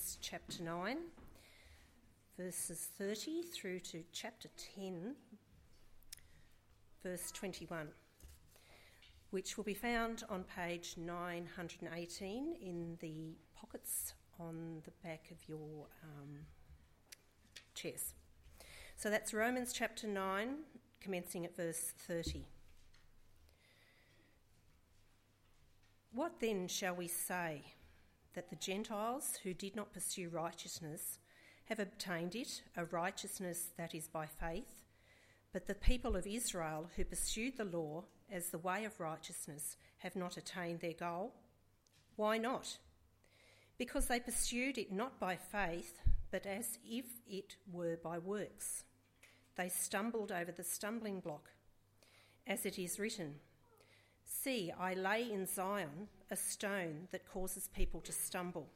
Romans chapter 9, verses 30 through to chapter 10, verse 21, which will be found on page 918 in the pockets on the back of your um, chairs. So that's Romans chapter 9, commencing at verse 30. What then shall we say? That the Gentiles who did not pursue righteousness have obtained it, a righteousness that is by faith, but the people of Israel who pursued the law as the way of righteousness have not attained their goal? Why not? Because they pursued it not by faith, but as if it were by works. They stumbled over the stumbling block. As it is written, See, I lay in Zion a stone that causes people to stumble,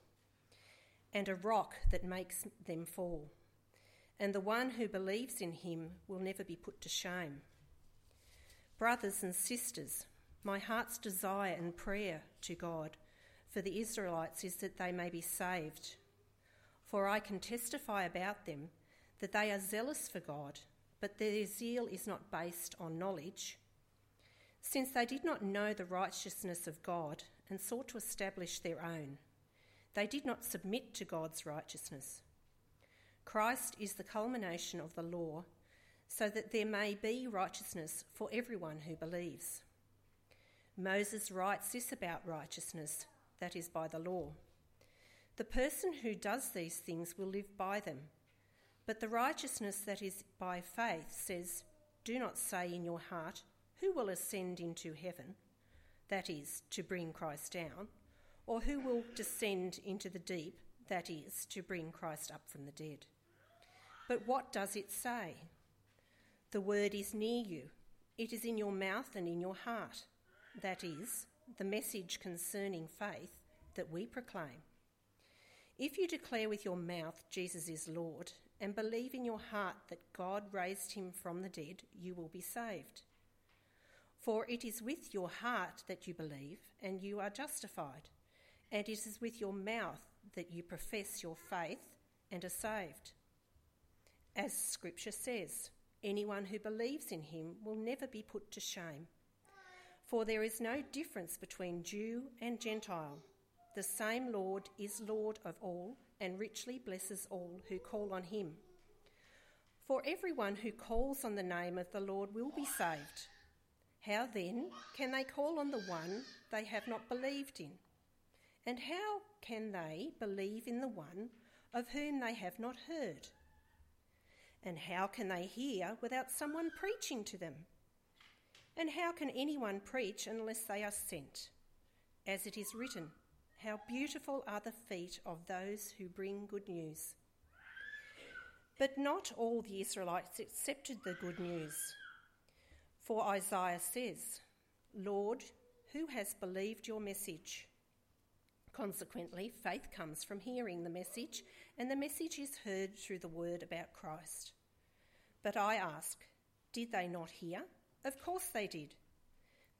and a rock that makes them fall. And the one who believes in him will never be put to shame. Brothers and sisters, my heart's desire and prayer to God for the Israelites is that they may be saved. For I can testify about them that they are zealous for God, but their zeal is not based on knowledge since they did not know the righteousness of God and sought to establish their own. They did not submit to God's righteousness. Christ is the culmination of the law, so that there may be righteousness for everyone who believes. Moses writes this about righteousness, that is, by the law. The person who does these things will live by them. But the righteousness that is by faith says, Do not say in your heart, who will ascend into heaven, that is, to bring Christ down, or who will descend into the deep, that is, to bring Christ up from the dead? But what does it say? The word is near you, it is in your mouth and in your heart, that is, the message concerning faith that we proclaim. If you declare with your mouth Jesus is Lord and believe in your heart that God raised him from the dead, you will be saved. For it is with your heart that you believe, and you are justified, and it is with your mouth that you profess your faith and are saved. As Scripture says, anyone who believes in him will never be put to shame. For there is no difference between Jew and Gentile. The same Lord is Lord of all and richly blesses all who call on him. For everyone who calls on the name of the Lord will be saved. How then can they call on the one they have not believed in? And how can they believe in the one of whom they have not heard? And how can they hear without someone preaching to them? And how can anyone preach unless they are sent? As it is written, How beautiful are the feet of those who bring good news. But not all the Israelites accepted the good news. For Isaiah says, Lord, who has believed your message? Consequently, faith comes from hearing the message, and the message is heard through the word about Christ. But I ask, did they not hear? Of course they did.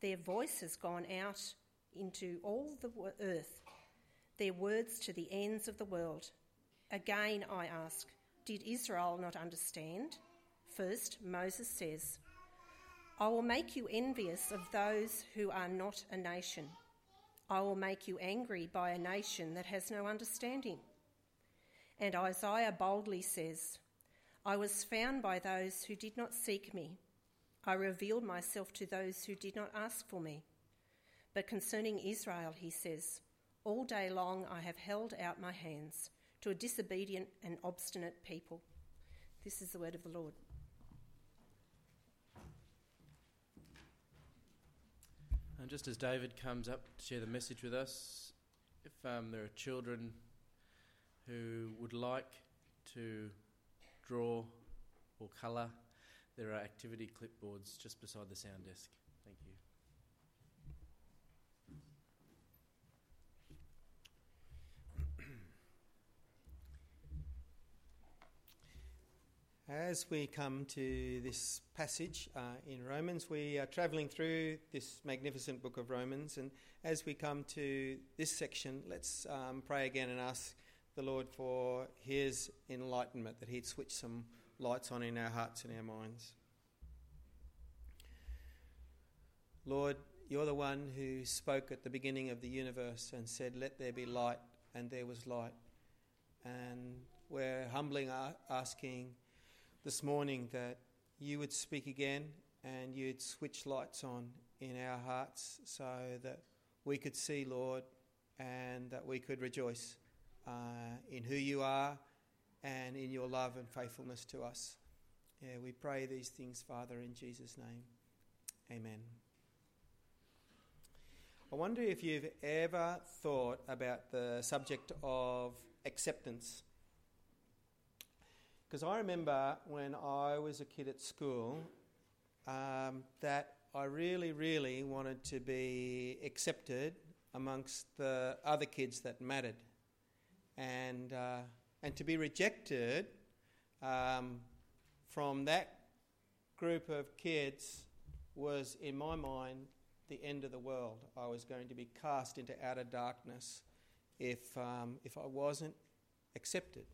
Their voice has gone out into all the earth, their words to the ends of the world. Again, I ask, did Israel not understand? First, Moses says, I will make you envious of those who are not a nation. I will make you angry by a nation that has no understanding. And Isaiah boldly says, I was found by those who did not seek me. I revealed myself to those who did not ask for me. But concerning Israel, he says, All day long I have held out my hands to a disobedient and obstinate people. This is the word of the Lord. And just as David comes up to share the message with us, if um, there are children who would like to draw or colour, there are activity clipboards just beside the sound desk. Thank you. As we come to this passage uh, in Romans, we are travelling through this magnificent book of Romans, and as we come to this section, let's um, pray again and ask the Lord for his enlightenment, that he'd switch some lights on in our hearts and our minds. Lord, you're the one who spoke at the beginning of the universe and said, Let there be light, and there was light. And we're humbling asking this morning that you would speak again and you'd switch lights on in our hearts so that we could see, Lord, and that we could rejoice uh, in who you are and in your love and faithfulness to us. Yeah, we pray these things, Father, in Jesus' name. Amen. I wonder if you've ever thought about the subject of acceptance. Because I remember when I was a kid at school um, that I really, really wanted to be accepted amongst the other kids that mattered. And, uh, and to be rejected um, from that group of kids was, in my mind, the end of the world. I was going to be cast into outer darkness if, um, if I wasn't accepted.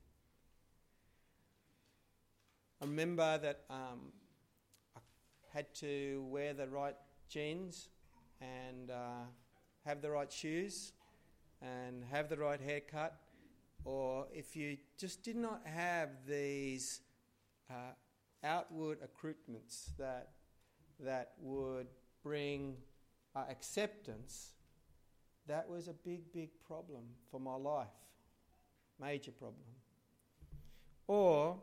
I remember that um, I had to wear the right jeans and uh, have the right shoes and have the right haircut, or if you just did not have these uh, outward accoutrements that, that would bring uh, acceptance, that was a big, big problem for my life. Major problem. Or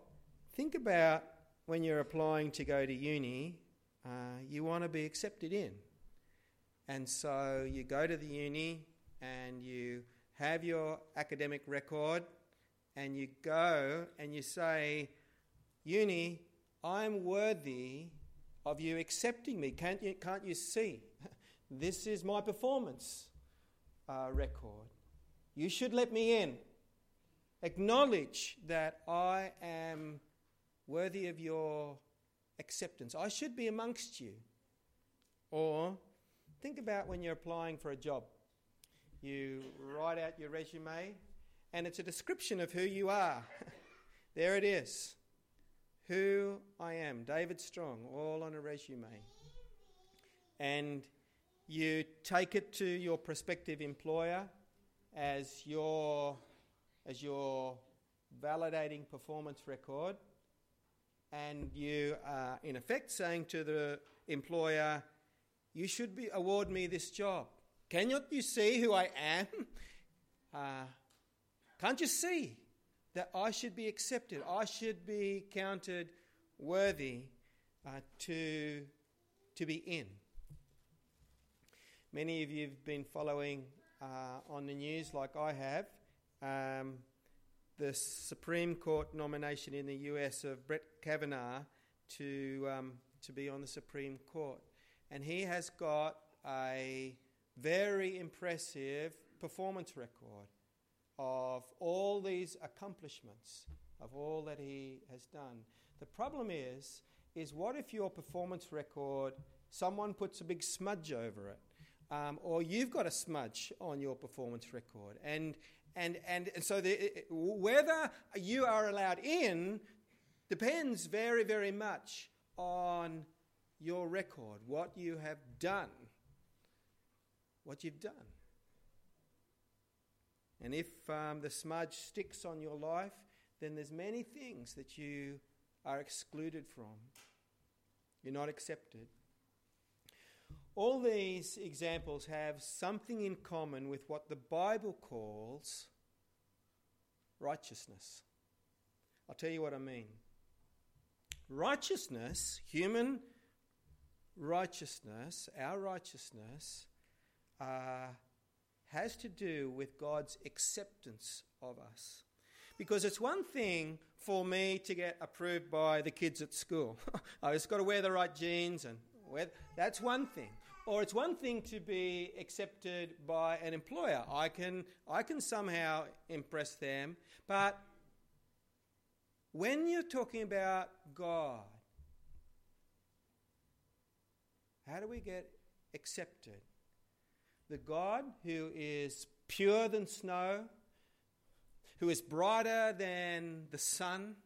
think about when you're applying to go to uni, uh, you want to be accepted in. And so you go to the uni and you have your academic record and you go and you say, Uni, I'm worthy of you accepting me. Can't you, can't you see? This is my performance uh, record. You should let me in. Acknowledge that I am worthy of your acceptance. I should be amongst you. Or think about when you're applying for a job. You write out your resume, and it's a description of who you are. there it is. Who I am, David Strong, all on a resume. And you take it to your prospective employer as your, as your validating performance record, and you are in effect saying to the employer, You should be, award me this job. Cannot you see who I am? Uh, can't you see that I should be accepted? I should be counted worthy uh, to, to be in. Many of you have been following uh, on the news, like I have, um, the Supreme Court nomination in the US of Brett Kavanaugh to, um, to be on the Supreme Court. And he has got a very impressive performance record of all these accomplishments, of all that he has done. The problem is, is what if your performance record, someone puts a big smudge over it? um, or you've got a smudge on your performance record. And, and, and, and so the, whether you are allowed in depends very, very much on your record, what you have done. What you've done. And if um, the smudge sticks on your life, then there's many things that you are excluded from. You're not accepted. All these examples have something in common with what the Bible calls righteousness. I'll tell you what I mean. Righteousness, human righteousness, our righteousness, uh, has to do with God's acceptance of us. Because it's one thing for me to get approved by the kids at school. I just got to wear the right jeans and wear, that's one thing. Or it's one thing to be accepted by an employer. I can, I can somehow impress them. But when you're talking about God, how do we get accepted? The God who is purer than snow, who is brighter than the sun,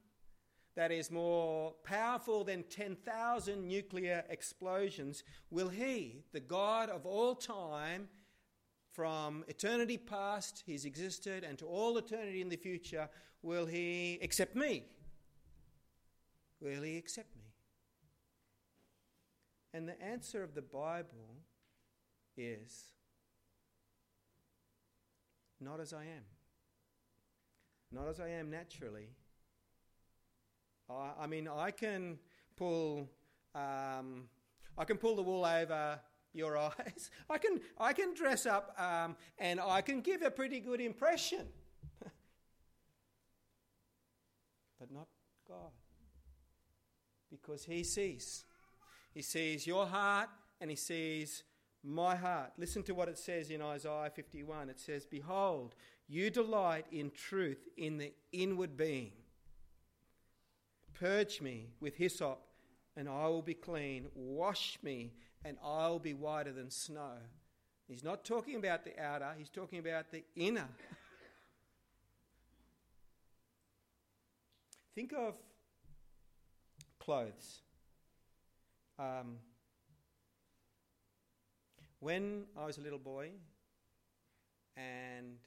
that is more powerful than 10,000 nuclear explosions, will he, the God of all time, from eternity past, he's existed, and to all eternity in the future, will he accept me? Will he accept me? And the answer of the Bible is not as I am. Not as I am naturally. I, mean, I can pull, um, I can pull the wool over your eyes. I can, I can dress up um, and I can give a pretty good impression. but not God. Because He sees. He sees your heart and He sees my heart. Listen to what it says in Isaiah 51. It says, Behold, you delight in truth in the inward being. Purge me with hyssop, and I will be clean. Wash me, and I will be whiter than snow. He's not talking about the outer, he's talking about the inner. Think of clothes. Um, when I was a little boy and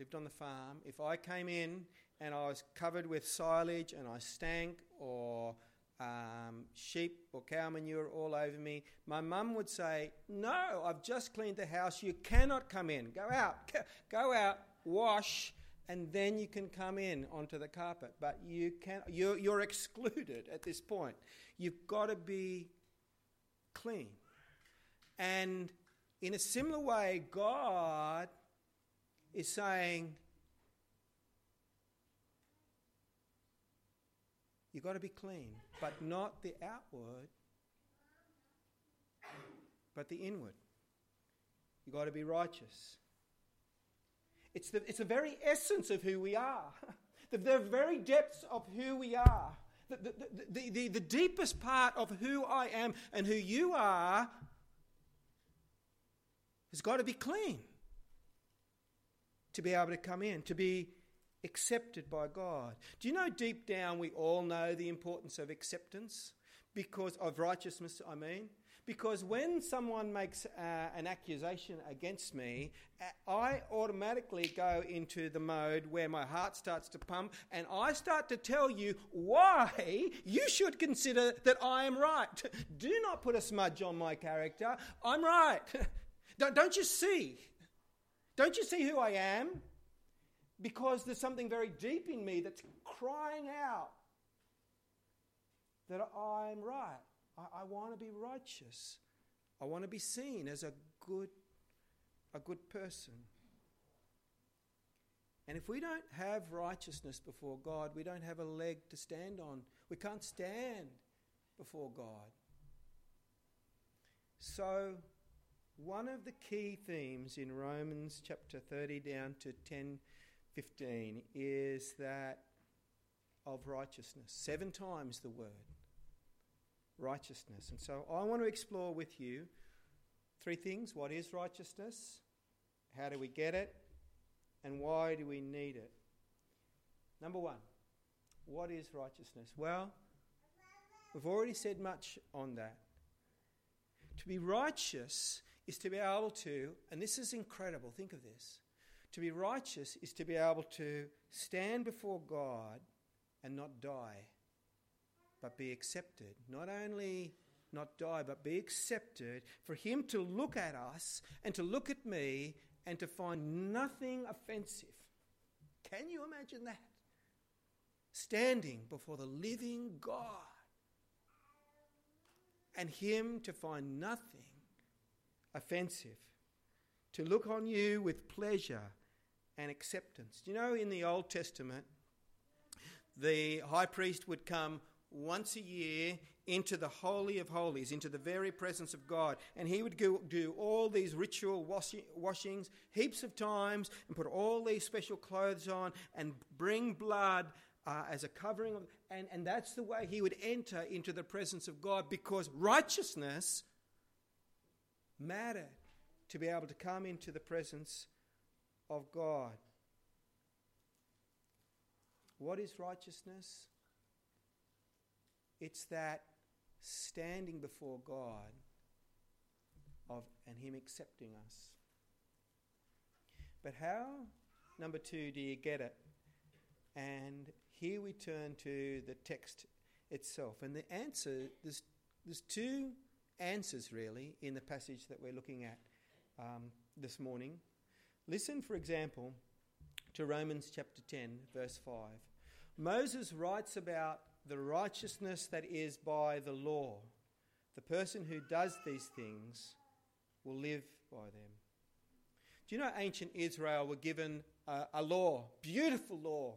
lived on the farm, if I came in and I was covered with silage and I stank or um, sheep or cow manure all over me, my mum would say, No, I've just cleaned the house. You cannot come in. Go out. Go out, wash, and then you can come in onto the carpet. But you can, you're, you're excluded at this point. You've got to be clean. And in a similar way, God is saying, You've got to be clean, but not the outward, but the inward. You've got to be righteous. It's the, it's the very essence of who we are, the, the very depths of who we are. The, the, the, the, the deepest part of who I am and who you are has got to be clean to be able to come in, to be accepted by God. Do you know deep down we all know the importance of acceptance? Because of righteousness, I mean. Because when someone makes uh, an accusation against me, uh, I automatically go into the mode where my heart starts to pump and I start to tell you why you should consider that I am right. Do not put a smudge on my character. I'm right. Don't, don't you see? Don't you see who I am? Because there's something very deep in me that's crying out that I'm right. I, I want to be righteous. I want to be seen as a good, a good person. And if we don't have righteousness before God, we don't have a leg to stand on. We can't stand before God. So one of the key themes in Romans chapter 30 down to 10 15 is that of righteousness. Seven times the word righteousness. And so I want to explore with you three things what is righteousness? How do we get it? And why do we need it? Number one, what is righteousness? Well, we've already said much on that. To be righteous is to be able to, and this is incredible, think of this. To be righteous is to be able to stand before God and not die, but be accepted. Not only not die, but be accepted, for Him to look at us and to look at me and to find nothing offensive. Can you imagine that? Standing before the living God and Him to find nothing offensive, to look on you with pleasure and acceptance. You know in the Old Testament, the high priest would come once a year into the Holy of Holies, into the very presence of God. And he would go, do all these ritual washings heaps of times and put all these special clothes on and bring blood uh, as a covering. Of, and, and that's the way he would enter into the presence of God because righteousness mattered to be able to come into the presence of God. What is righteousness? It's that standing before God of and him accepting us. But how number 2 do you get it? And here we turn to the text itself. And the answer there's there's two answers really in the passage that we're looking at um, this morning. Listen, for example, to Romans chapter 10, verse 5. Moses writes about the righteousness that is by the law. The person who does these things will live by them. Do you know ancient Israel were given a, a law, beautiful law,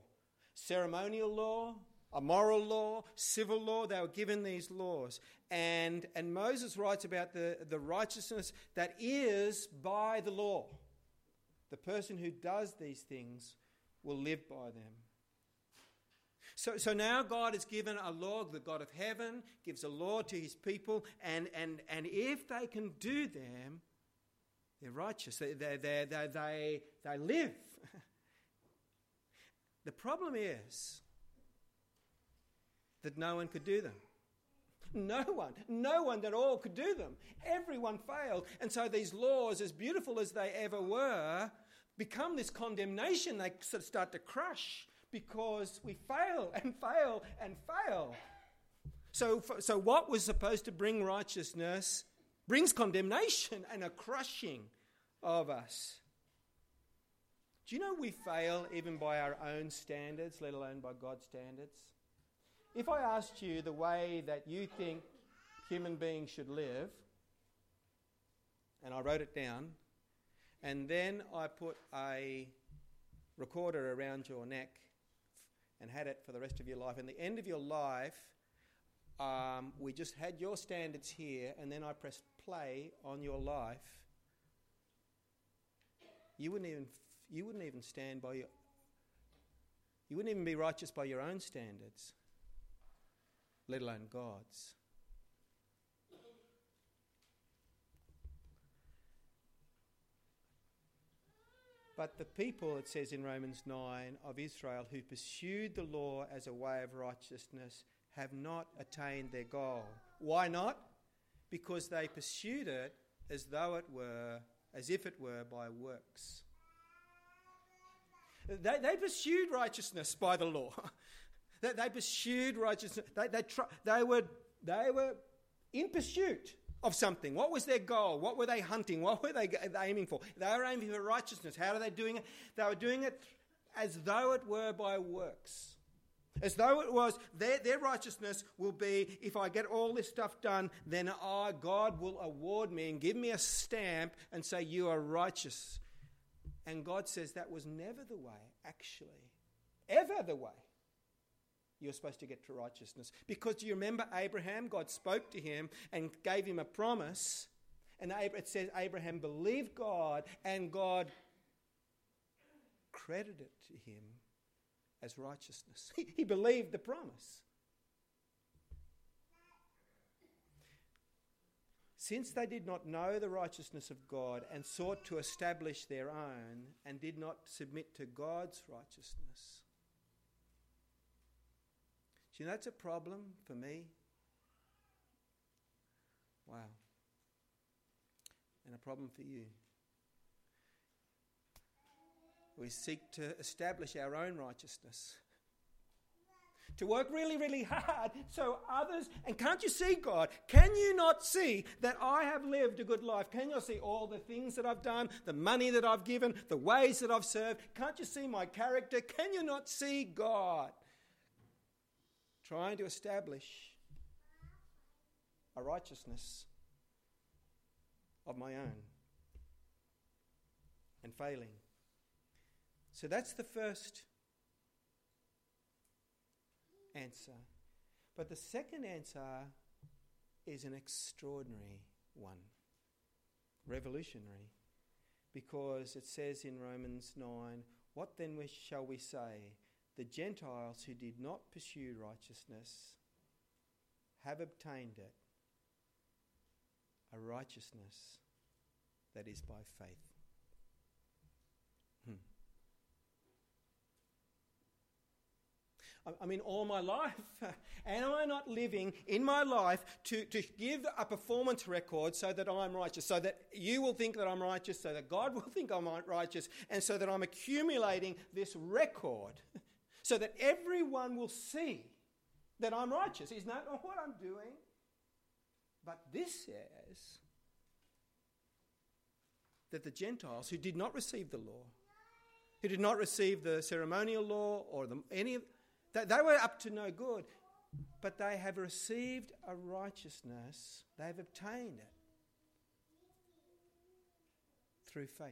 ceremonial law, a moral law, civil law. They were given these laws. And, and Moses writes about the, the righteousness that is by the law. The person who does these things will live by them. So, so now God has given a law, the God of heaven gives a law to his people, and, and, and if they can do them, they're righteous. They, they, they, they, they, they live. the problem is that no one could do them. No one, no one at all could do them. Everyone failed. And so these laws, as beautiful as they ever were, become this condemnation. They sort of start to crush because we fail and fail and fail. So, so what was supposed to bring righteousness brings condemnation and a crushing of us. Do you know we fail even by our own standards, let alone by God's standards? If I asked you the way that you think human beings should live, and I wrote it down, and then I put a recorder around your neck and had it for the rest of your life, and the end of your life, um, we just had your standards here, and then I pressed play on your life, you wouldn't even you wouldn't even stand by your you wouldn't even be righteous by your own standards let alone God's. But the people, it says in Romans 9, of Israel who pursued the law as a way of righteousness have not attained their goal. Why not? Because they pursued it as though it were, as if it were by works. They, they pursued righteousness by the law. They, they pursued righteousness. They, they, tr- they, were, they were in pursuit of something. What was their goal? What were they hunting? What were they aiming for? They were aiming for righteousness. How are they doing it? They were doing it as though it were by works. As though it was their, their righteousness will be if I get all this stuff done, then I, God will award me and give me a stamp and say, You are righteous. And God says that was never the way, actually. Ever the way you're supposed to get to righteousness. Because do you remember Abraham? God spoke to him and gave him a promise. And it says Abraham believed God, and God credited to him as righteousness. He believed the promise. Since they did not know the righteousness of God and sought to establish their own and did not submit to God's righteousness, you know that's a problem for me? Wow. And a problem for you. We seek to establish our own righteousness. To work really, really hard so others, and can't you see, God? Can you not see that I have lived a good life? Can you see all the things that I've done, the money that I've given, the ways that I've served? Can't you see my character? Can you not see God? Trying to establish a righteousness of my own and failing. So that's the first answer. But the second answer is an extraordinary one, revolutionary, because it says in Romans 9, What then shall we say? The Gentiles who did not pursue righteousness have obtained it, a righteousness that is by faith. Hmm. I mean, all my life. Am I not living in my life to, to give a performance record so that I'm righteous, so that you will think that I'm righteous, so that God will think I'm righteous, and so that I'm accumulating this record so that everyone will see that I'm righteous? Is that not oh, what I'm doing? But this says that the Gentiles who did not receive the law, who did not receive the ceremonial law or the, any of they, they were up to no good, but they have received a righteousness, they have obtained it through faith.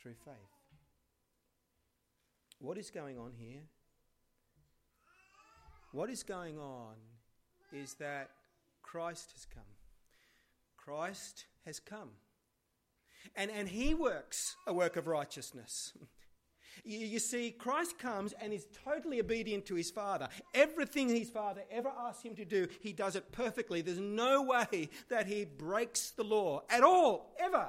Through faith. What is going on here? What is going on is that Christ has come. Christ has come. And, and he works a work of righteousness. You, you, see, Christ comes and is totally obedient to his Father. Everything his Father ever asks him to do, he does it perfectly. There's no way that he breaks the law at all, ever.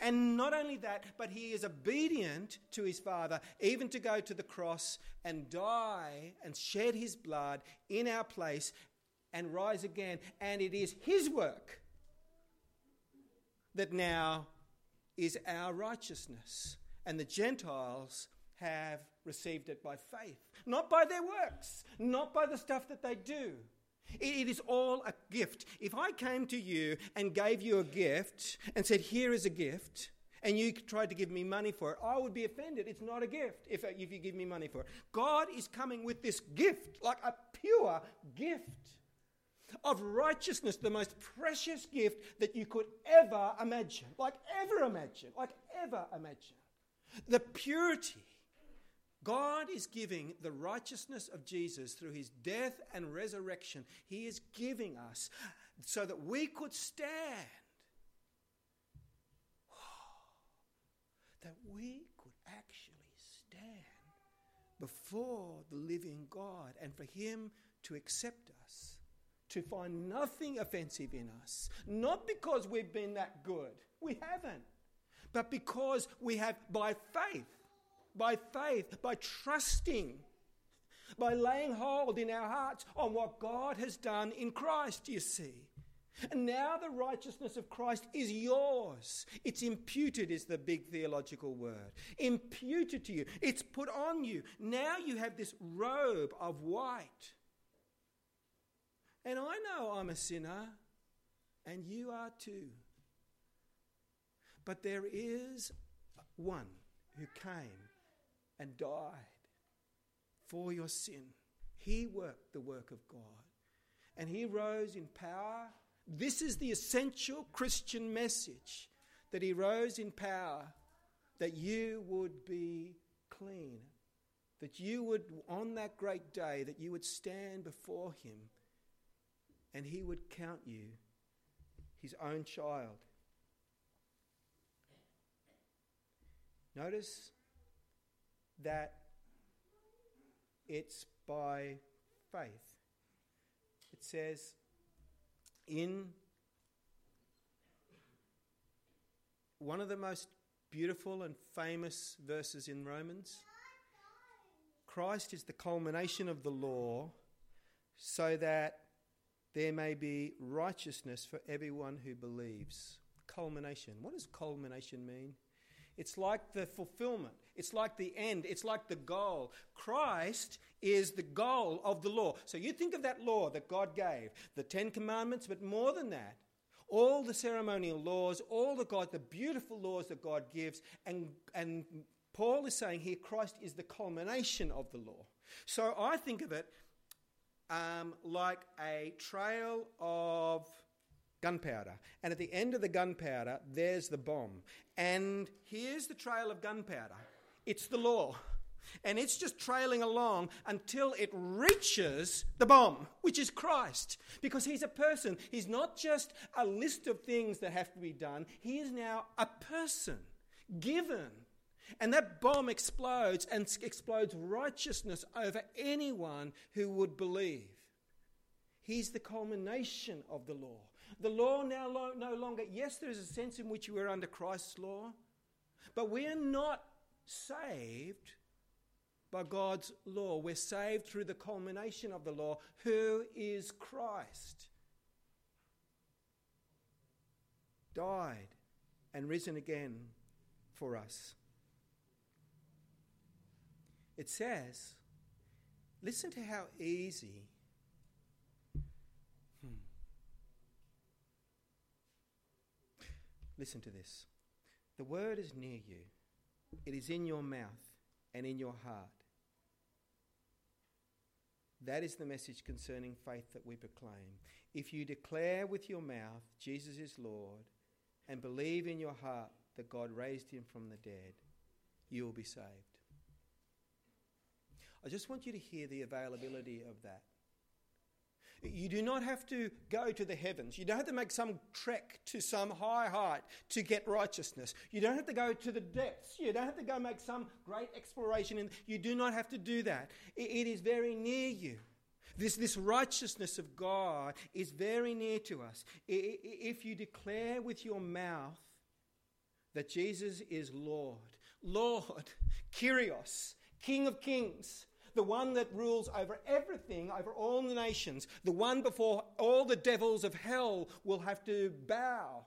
And not only that, but he is obedient to his Father, even to go to the cross and die and shed his blood in our place and rise again. And it is his work that now is our righteousness. And the Gentiles have received it by faith, not by their works, not by the stuff that they do. It is all a gift. If I came to you and gave you a gift and said, Here is a gift, and you tried to give me money for it, I would be offended. It's not a gift if, if you give me money for it. God is coming with this gift, like a pure gift of righteousness, the most precious gift that you could ever imagine. Like ever imagine. Like ever imagine. The purity God is giving the righteousness of Jesus through his death and resurrection. He is giving us so that we could stand. That we could actually stand before the living God and for him to accept us, to find nothing offensive in us. Not because we've been that good, we haven't, but because we have, by faith, by faith, by trusting, by laying hold in our hearts on what God has done in Christ, you see. And now the righteousness of Christ is yours. It's imputed, is the big theological word. Imputed to you. It's put on you. Now you have this robe of white. And I know I'm a sinner, and you are too. But there is one who came and died for your sin. He worked the work of God. And he rose in power. This is the essential Christian message that he rose in power, that you would be clean, that you would, on that great day, that you would stand before him and he would count you his own child. Notice that it's by faith. It says in one of the most beautiful and famous verses in Romans Christ is the culmination of the law so that there may be righteousness for everyone who believes. Culmination. What does culmination mean? It's like the fulfillment. It's like the end. It's like the goal. Christ is the goal of the law. So you think of that law that God gave, the Ten Commandments, but more than that, all the ceremonial laws, all the God, the beautiful laws that God gives, and, and Paul is saying here Christ is the culmination of the law. So I think of it um, like a trail of gunpowder. And at the end of the gunpowder, there's the bomb. And here's the trail of gunpowder it's the law. And it's just trailing along until it reaches the bomb, which is Christ. Because he's a person. He's not just a list of things that have to be done, he is now a person given. And that bomb explodes and explodes righteousness over anyone who would believe. He's the culmination of the law. The law now lo- no longer, yes, there is a sense in which we're under Christ's law, but we're not saved by God's law. We're saved through the culmination of the law, who is Christ. Died and risen again for us. It says, listen to how easy. Listen to this. The word is near you, it is in your mouth and in your heart. That is the message concerning faith that we proclaim. If you declare with your mouth Jesus is Lord and believe in your heart that God raised him from the dead, you will be saved. I just want you to hear the availability of that. You do not have to go to the heavens. You don't have to make some trek to some high height to get righteousness. You don't have to go to the depths. You don't have to go make some great exploration. In, you do not have to do that. it is very near you. This, this righteousness of God is very near to us. If you declare with your mouth that Jesus is Lord, Lord, Kyrios, King of Kings, the one that rules over everything, over all the nations, the one before all the devils of hell will have to bow,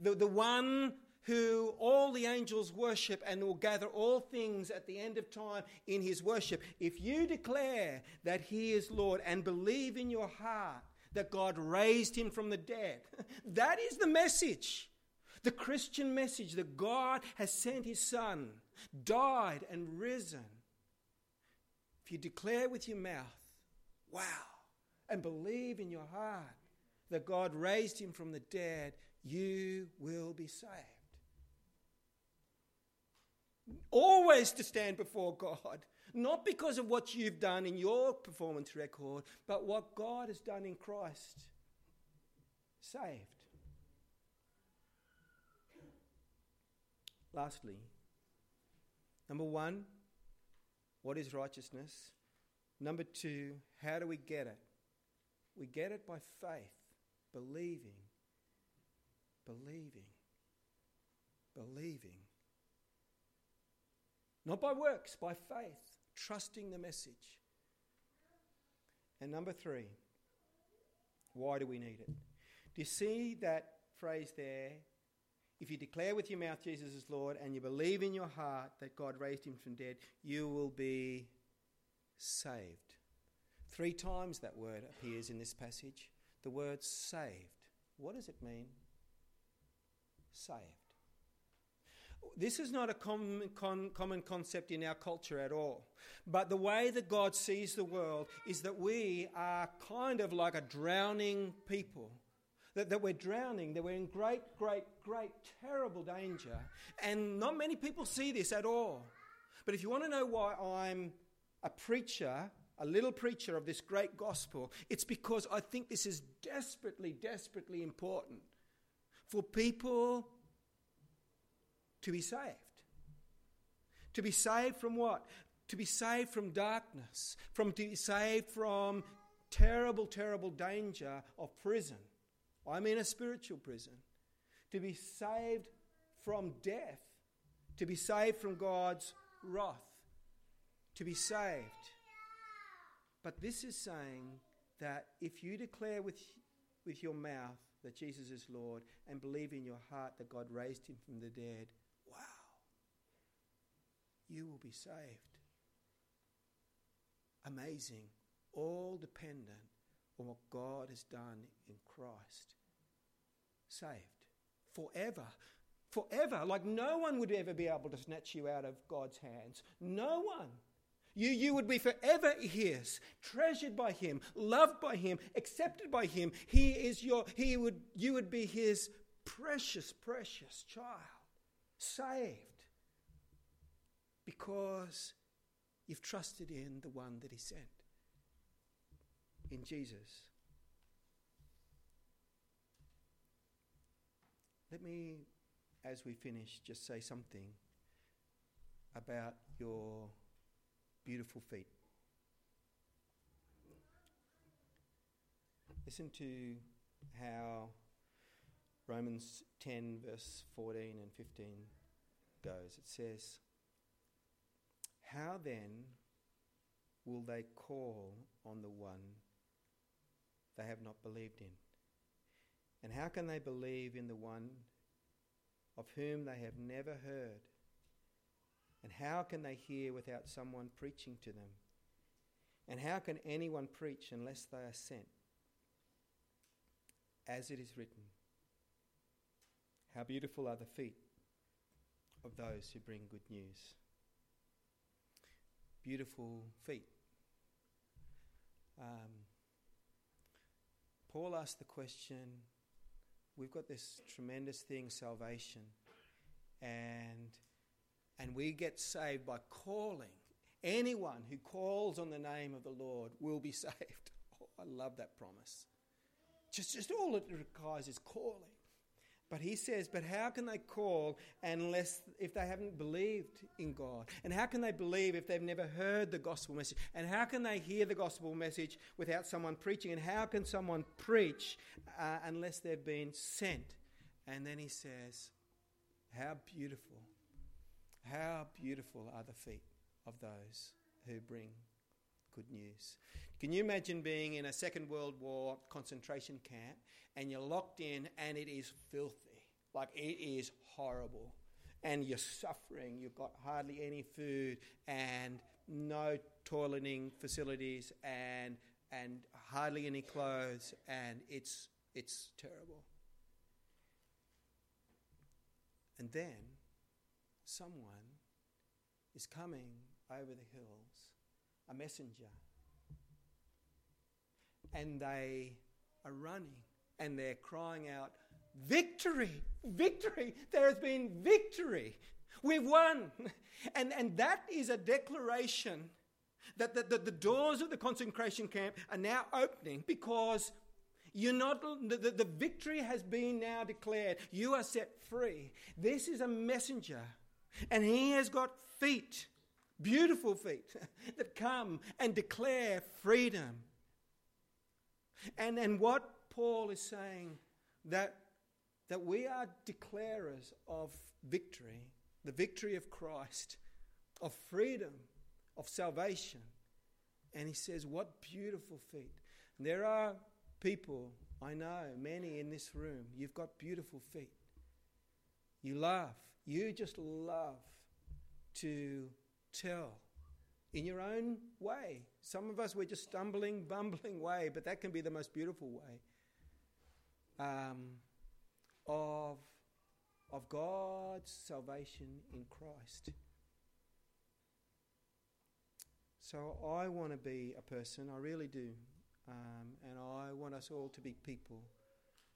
the, the one who all the angels worship and will gather all things at the end of time in his worship. If you declare that he is Lord and believe in your heart that God raised him from the dead, that is the message. The Christian message that God has sent his Son, died and risen if you declare with your mouth, wow, and believe in your heart that God raised him from the dead, you will be saved. Always to stand before God, not because of what you've done in your performance record, but what God has done in Christ. Saved. Lastly, number one, what is righteousness? Number two, how do we get it? We get it by faith, believing, believing, believing. Not by works, by faith, trusting the message. And number three, why do we need it? Do you see that phrase there? If you declare with your mouth Jesus is Lord and you believe in your heart that God raised him from dead, you will be saved. Three times that word appears in this passage. The word saved. What does it mean? Saved. This is not a common, con, common concept in our culture at all. But the way that God sees the world is that we are kind of like a drowning people that, that we're drowning, that we're in great, great, great, terrible danger. And not many people see this at all. But if you want to know why I'm a preacher, a little preacher of this great gospel, it's because I think this is desperately, desperately important for people to be saved. To be saved from what? To be saved from darkness, from to be saved from terrible, terrible danger of prison. I'm in a spiritual prison. To be saved from death, to be saved from God's wrath, to be saved. But this is saying that if you declare with, with your mouth that Jesus is Lord and believe in your heart that God raised him from the dead, wow, you will be saved. Amazing. All dependent on what God has done in Christ. Saved. Forever. Forever. Like no one would ever be able to snatch you out of God's hands. No one. You, you would be forever his, treasured by him, loved by him, accepted by him. He is your, he would, you would be his precious, precious child, saved because you've trusted in the one that he sent in Jesus. Let me, as we finish, just say something about your beautiful feet. Listen to how Romans 10, verse 14 and 15 goes. It says, how then will they call on the one they have not believed in? And how can they believe in the one of whom they have never heard? And how can they hear without someone preaching to them? And how can anyone preach unless they are sent? As it is written, How beautiful are the feet of those who bring good news. Beautiful feet. Um, Paul asked the question we've got this tremendous thing, salvation, and, and we get saved by calling. Anyone who calls on the name of the Lord will be saved. Oh, I love that promise. Just, just all it requires is calling. But he says, but how can they call unless if they haven't believed in God? And how can they believe if they've never heard the gospel message? And how can they hear the gospel message without someone preaching? And how can someone preach uh, unless they've been sent? And then he says, how beautiful, how beautiful are the feet of those who bring good news. Can you imagine being in a Second World War concentration camp and you're locked in and it is filthy? Like it is horrible. And you're suffering, you've got hardly any food and no toileting facilities and and hardly any clothes and it's it's terrible. And then someone is coming over the hills, a messenger, and they are running and they're crying out, Victory! Victory! There has been victory! We've won! And, and that is a declaration that the, the, the doors of the concentration camp are now opening because you're not, the, the victory has been now declared. You are set free. This is a messenger, and he has got feet, beautiful feet, that come and declare freedom. And, and what Paul is saying that, that we are declarers of victory, the victory of Christ, of freedom, of salvation. And he says, What beautiful feet. And there are people, I know, many in this room, you've got beautiful feet. You laugh. You just love to tell in your own way. Some of us, we're just stumbling, bumbling way, but that can be the most beautiful way um, of, of God's salvation in Christ. So I want to be a person, I really do. Um, and I want us all to be people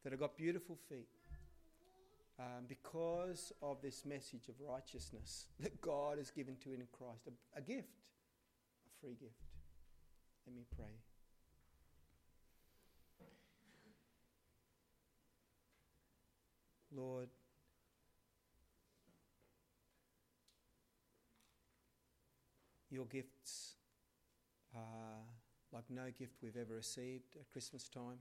that have got beautiful feet um, because of this message of righteousness that God has given to in Christ, a, a gift, a free gift. Let me pray. Lord, your gifts are like no gift we've ever received at Christmas time,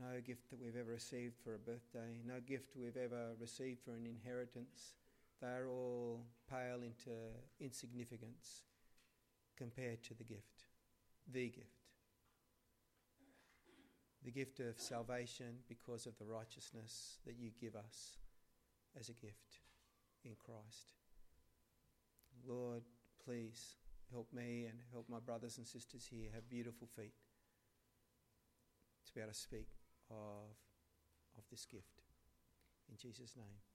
no gift that we've ever received for a birthday, no gift we've ever received for an inheritance. They are all pale into insignificance compared to the gift, the gift. The gift of salvation because of the righteousness that you give us as a gift in Christ. Lord, please help me and help my brothers and sisters here have beautiful feet to be able to speak of, of this gift. In Jesus' name,